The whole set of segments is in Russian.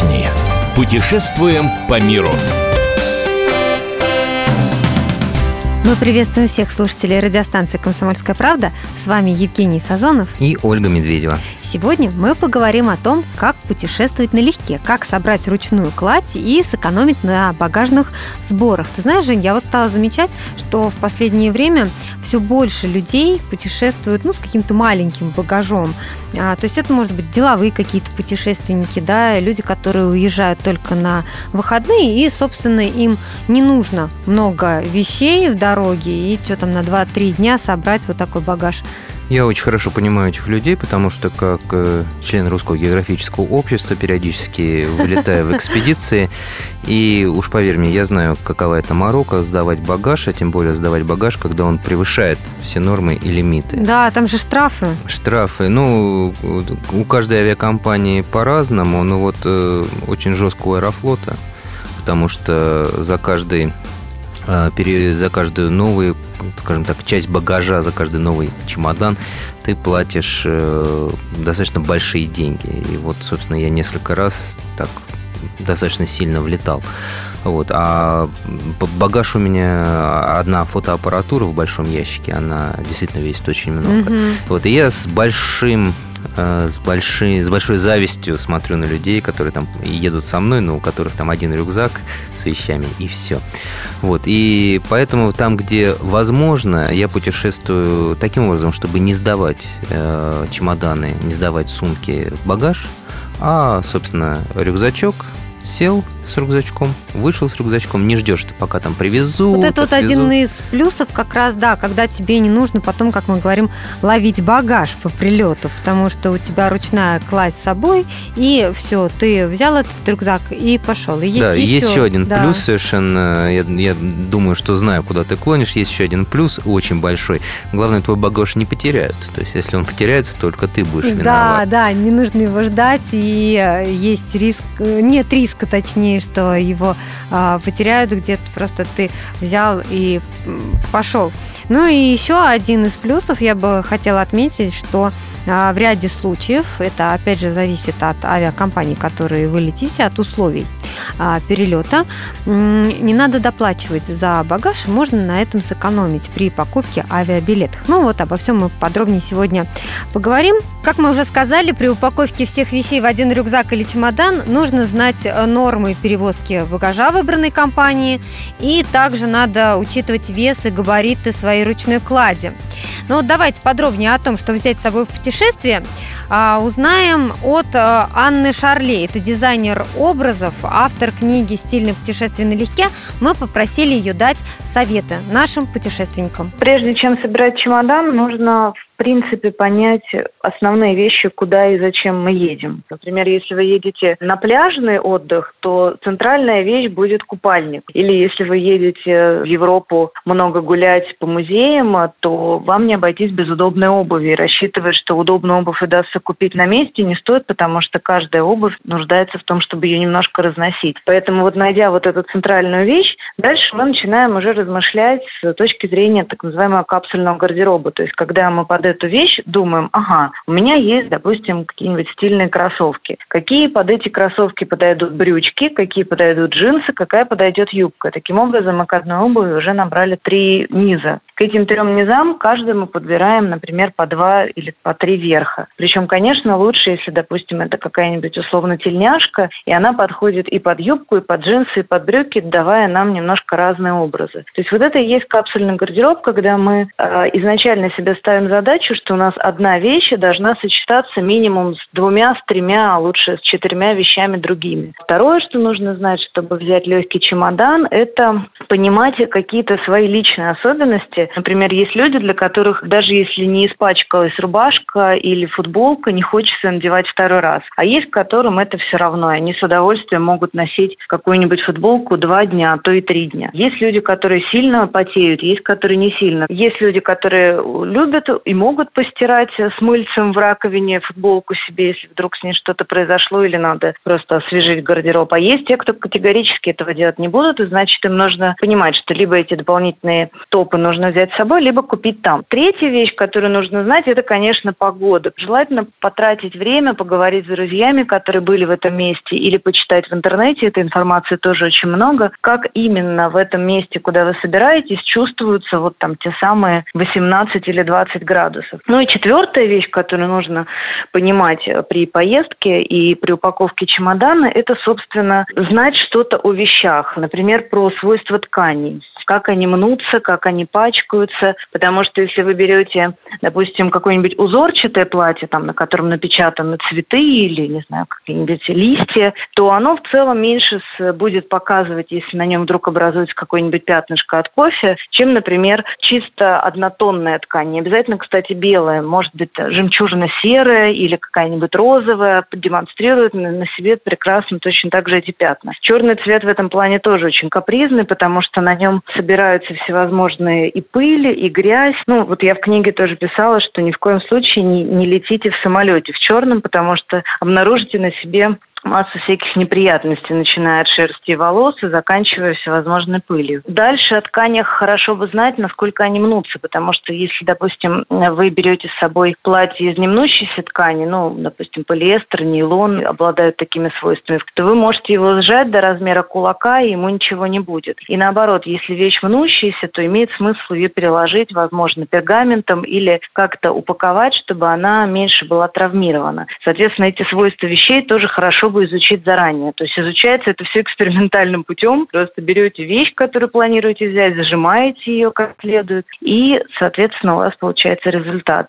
отдохни. Путешествуем по миру. Мы приветствуем всех слушателей радиостанции «Комсомольская правда». С вами Евгений Сазонов и Ольга Медведева. Сегодня мы поговорим о том, как путешествовать налегке, как собрать ручную кладь и сэкономить на багажных сборах. Ты знаешь, Жень, я вот стала замечать, что в последнее время все больше людей путешествуют ну, с каким-то маленьким багажом. А, то есть это может быть деловые какие-то путешественники, да, люди, которые уезжают только на выходные, и, собственно, им не нужно много вещей в дороге, и что там на 2-3 дня собрать вот такой багаж. Я очень хорошо понимаю этих людей, потому что как э, член Русского географического общества периодически вылетаю в экспедиции. И уж поверь мне, я знаю, какова это морока сдавать багаж, а тем более сдавать багаж, когда он превышает все нормы и лимиты. Да, там же штрафы. Штрафы. Ну, у каждой авиакомпании по-разному, но вот э, очень жестко у Аэрофлота, потому что за каждый за каждую новую, скажем так, часть багажа, за каждый новый чемодан ты платишь э, достаточно большие деньги. И вот, собственно, я несколько раз так достаточно сильно влетал. Вот. А багаж у меня одна фотоаппаратура в большом ящике, она действительно весит очень много. Mm-hmm. Вот. И я с большим с, большой, с большой завистью смотрю на людей, которые там едут со мной, но у которых там один рюкзак с вещами, и все. Вот, и поэтому там, где возможно, я путешествую таким образом, чтобы не сдавать э, чемоданы, не сдавать сумки в багаж, а, собственно, рюкзачок, сел, с рюкзачком, вышел с рюкзачком, не ждешь, ты пока там привезу. Вот это вот один из плюсов как раз, да, когда тебе не нужно потом, как мы говорим, ловить багаж по прилету, потому что у тебя ручная кладь с собой, и все, ты взял этот рюкзак и пошел. И есть да, еще, есть еще один да. плюс совершенно, я, я думаю, что знаю, куда ты клонишь, есть еще один плюс очень большой. Главное, твой багаж не потеряют. То есть, если он потеряется, только ты будешь виноват. Да, да, не нужно его ждать, и э, есть риск, э, нет риска, точнее, что его а, потеряют где-то, просто ты взял и пошел. Ну и еще один из плюсов я бы хотела отметить, что а, в ряде случаев, это опять же зависит от авиакомпаний, которые вы летите, от условий перелета, не надо доплачивать за багаж, можно на этом сэкономить при покупке авиабилетов. Ну вот обо всем мы подробнее сегодня поговорим. Как мы уже сказали, при упаковке всех вещей в один рюкзак или чемодан нужно знать э, нормы перевозки багажа выбранной компании, и также надо учитывать вес и габариты своей ручной клади. Ну вот давайте подробнее о том, что взять с собой в путешествие, а, узнаем от э, Анны Шарле. Это дизайнер образов, автор книги «Стильное путешествие налегке». Мы попросили ее дать советы нашим путешественникам. Прежде чем собирать чемодан, нужно принципе понять основные вещи, куда и зачем мы едем. Например, если вы едете на пляжный отдых, то центральная вещь будет купальник. Или если вы едете в Европу много гулять по музеям, то вам не обойтись без удобной обуви. И рассчитывать, что удобную обувь удастся купить на месте, не стоит, потому что каждая обувь нуждается в том, чтобы ее немножко разносить. Поэтому вот найдя вот эту центральную вещь, дальше мы начинаем уже размышлять с точки зрения так называемого капсульного гардероба. То есть когда мы под эту вещь, думаем, ага, у меня есть, допустим, какие-нибудь стильные кроссовки. Какие под эти кроссовки подойдут брючки, какие подойдут джинсы, какая подойдет юбка. Таким образом, мы к одной обуви уже набрали три низа. К этим трем низам каждый мы подбираем, например, по два или по три верха. Причем, конечно, лучше, если, допустим, это какая-нибудь условно тельняшка, и она подходит и под юбку, и под джинсы, и под брюки, давая нам немножко разные образы. То есть вот это и есть капсульный гардероб, когда мы э, изначально себе ставим задачу, что у нас одна вещь должна сочетаться минимум с двумя, с тремя, а лучше с четырьмя вещами другими. Второе, что нужно знать, чтобы взять легкий чемодан, это понимать какие-то свои личные особенности, Например, есть люди, для которых даже если не испачкалась рубашка или футболка, не хочется надевать второй раз. А есть, которым это все равно. Они с удовольствием могут носить какую-нибудь футболку два дня, а то и три дня. Есть люди, которые сильно потеют, есть, которые не сильно. Есть люди, которые любят и могут постирать с мыльцем в раковине футболку себе, если вдруг с ней что-то произошло или надо просто освежить гардероб. А есть те, кто категорически этого делать не будут, и значит им нужно понимать, что либо эти дополнительные топы нужно взять с собой, либо купить там. Третья вещь, которую нужно знать, это, конечно, погода. Желательно потратить время, поговорить с друзьями, которые были в этом месте, или почитать в интернете, этой информации тоже очень много, как именно в этом месте, куда вы собираетесь, чувствуются вот там те самые 18 или 20 градусов. Ну и четвертая вещь, которую нужно понимать при поездке и при упаковке чемодана, это, собственно, знать что-то о вещах. Например, про свойства тканей как они мнутся, как они пачкаются, потому что если вы берете, допустим, какое-нибудь узорчатое платье, там, на котором напечатаны цветы или, не знаю, какие-нибудь листья, то оно в целом меньше будет показывать, если на нем вдруг образуется какое-нибудь пятнышко от кофе, чем, например, чисто однотонная ткань. Не обязательно, кстати, белая, может быть, жемчужно-серая или какая-нибудь розовая, демонстрирует на себе прекрасно точно так же эти пятна. Черный цвет в этом плане тоже очень капризный, потому что на нем собираются всевозможные и пыли, и грязь. Ну, вот я в книге тоже писала, что ни в коем случае не, не летите в самолете в черном, потому что обнаружите на себе массу всяких неприятностей, начиная от шерсти и волос и заканчивая всевозможной пылью. Дальше о тканях хорошо бы знать, насколько они мнутся, потому что если, допустим, вы берете с собой платье из немнущейся ткани, ну, допустим, полиэстер, нейлон обладают такими свойствами, то вы можете его сжать до размера кулака, и ему ничего не будет. И наоборот, если вещь мнущаяся, то имеет смысл ее переложить, возможно, пергаментом или как-то упаковать, чтобы она меньше была травмирована. Соответственно, эти свойства вещей тоже хорошо бы изучить заранее. То есть изучается это все экспериментальным путем. Просто берете вещь, которую планируете взять, зажимаете ее как следует, и, соответственно, у вас получается результат.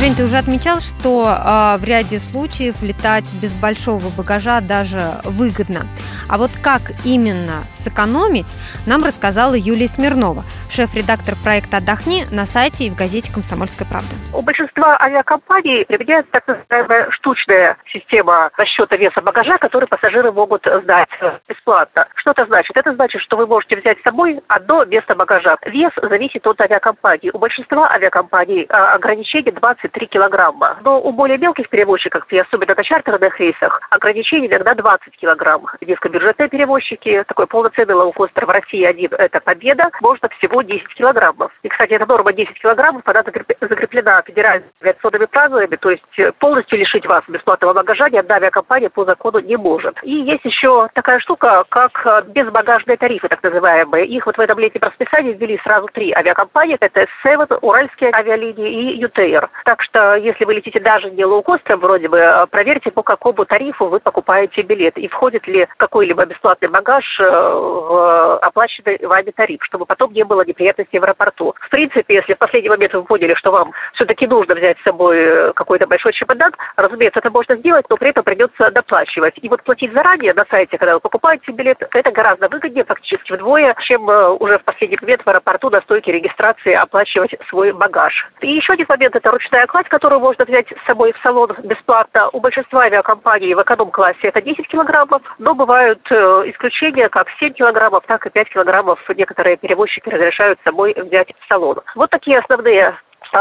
Жень, ты уже отмечал, что э, в ряде случаев летать без большого багажа даже выгодно. А вот как именно сэкономить, нам рассказала Юлия Смирнова, шеф-редактор проекта «Отдохни» на сайте и в газете «Комсомольская правда». У большинства авиакомпаний применяется так называемая штучная система расчета веса багажа, который пассажиры могут сдать бесплатно. Что это значит? Это значит, что вы можете взять с собой одно место багажа. Вес зависит от авиакомпании. У большинства авиакомпаний а, ограничение 23 килограмма. Но у более мелких перевозчиков, и особенно на чартерных рейсах, ограничение иногда 20 килограмм. Низкобюджетные перевозчики, такой полноценный лоукостер в России один – это Победа, можно всего 10 килограммов. И, кстати, эта норма 10 килограммов, она закреплена федеральными авиационными правилами, то есть полностью лишить вас бесплатного багажа ни одна авиакомпания по закону не может. И есть еще такая штука, как безбагажные тарифы, так называемые. Их вот в этом летнем расписании ввели сразу три авиакомпании. Это S7, Уральские авиалинии и UTR. Так что, если вы летите даже не лоукостером, вроде бы, проверьте, по какому тарифу вы покупаете билет и входит ли какой-либо бесплатный багаж э, в оплаченный вами тариф, чтобы потом не было неприятностей в аэропорту. В принципе, если в последний момент вы поняли, что вам все-таки нужно взять с собой э, какой-то большой чемодан, разумеется, это можно сделать, но при этом придется доплачивать. И вот платить заранее на сайте, когда вы покупаете билет, это гораздо выгоднее, фактически вдвое, чем э, уже в последний момент в аэропорту на стойке регистрации оплачивать свой багаж. И еще один момент – это ручная кладь, которую можно взять с собой в салон бесплатно. У большинства авиакомпаний в эконом-классе это 10 килограммов, но бывают э, исключения как 7 килограммов, так и 5 килограммов некоторые перевозчики разрешают с собой взять в салон. Вот такие основные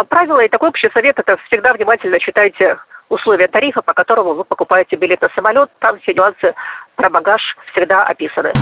правила. И такой общий совет – это всегда внимательно читайте условия тарифа, по которому вы покупаете билет на самолет. Там все нюансы про багаж всегда описаны.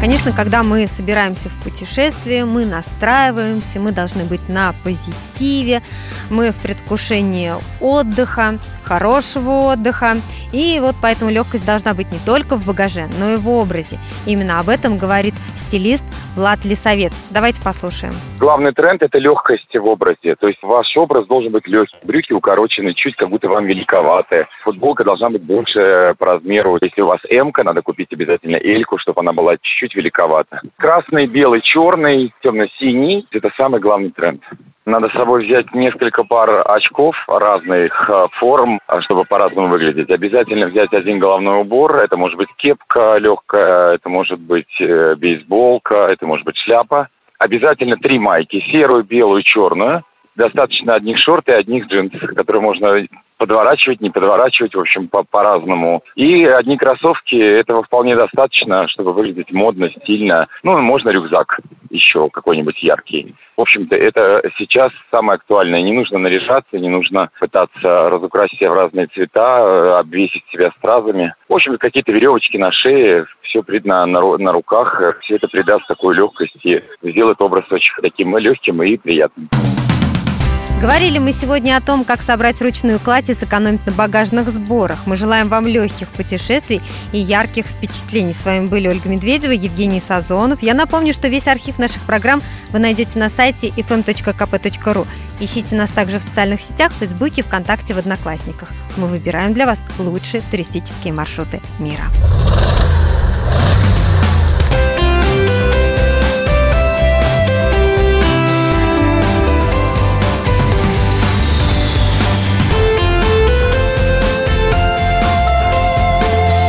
Конечно, когда мы собираемся в путешествие, мы настраиваемся, мы должны быть на позитиве, мы в предвкушении отдыха, хорошего отдыха. И вот поэтому легкость должна быть не только в багаже, но и в образе. Именно об этом говорит стилист Влад Лисовец. Давайте послушаем. Главный тренд – это легкость в образе. То есть ваш образ должен быть легкий. Брюки укорочены, чуть как будто вам великоваты. Футболка должна быть больше по размеру. Если у вас м надо купить обязательно эльку, чтобы она была чуть-чуть великовата. Красный, белый, черный, темно-синий – это самый главный тренд. Надо с собой взять несколько пар очков разных э, форм, э, чтобы по-разному выглядеть. Обязательно взять один головной убор. Это может быть кепка легкая, это может быть э, бейсболка, это может быть шляпа. Обязательно три майки. Серую, белую, черную. Достаточно одних шорт и одних джинс, которые можно подворачивать, не подворачивать, в общем, по- по-разному. И одни кроссовки, этого вполне достаточно, чтобы выглядеть модно, стильно. Ну, можно рюкзак еще какой-нибудь яркий. В общем-то, это сейчас самое актуальное. Не нужно наряжаться, не нужно пытаться разукрасить себя в разные цвета, э, обвесить себя стразами. В общем, какие-то веревочки на шее, все на, на, на руках, все это придаст такую легкость и сделает образ очень таким легким и приятным. Говорили мы сегодня о том, как собрать ручную кладь и сэкономить на багажных сборах. Мы желаем вам легких путешествий и ярких впечатлений. С вами были Ольга Медведева, Евгений Сазонов. Я напомню, что весь архив наших программ вы найдете на сайте fm.kp.ru. Ищите нас также в социальных сетях, в Фейсбуке, ВКонтакте, в Одноклассниках. Мы выбираем для вас лучшие туристические маршруты мира.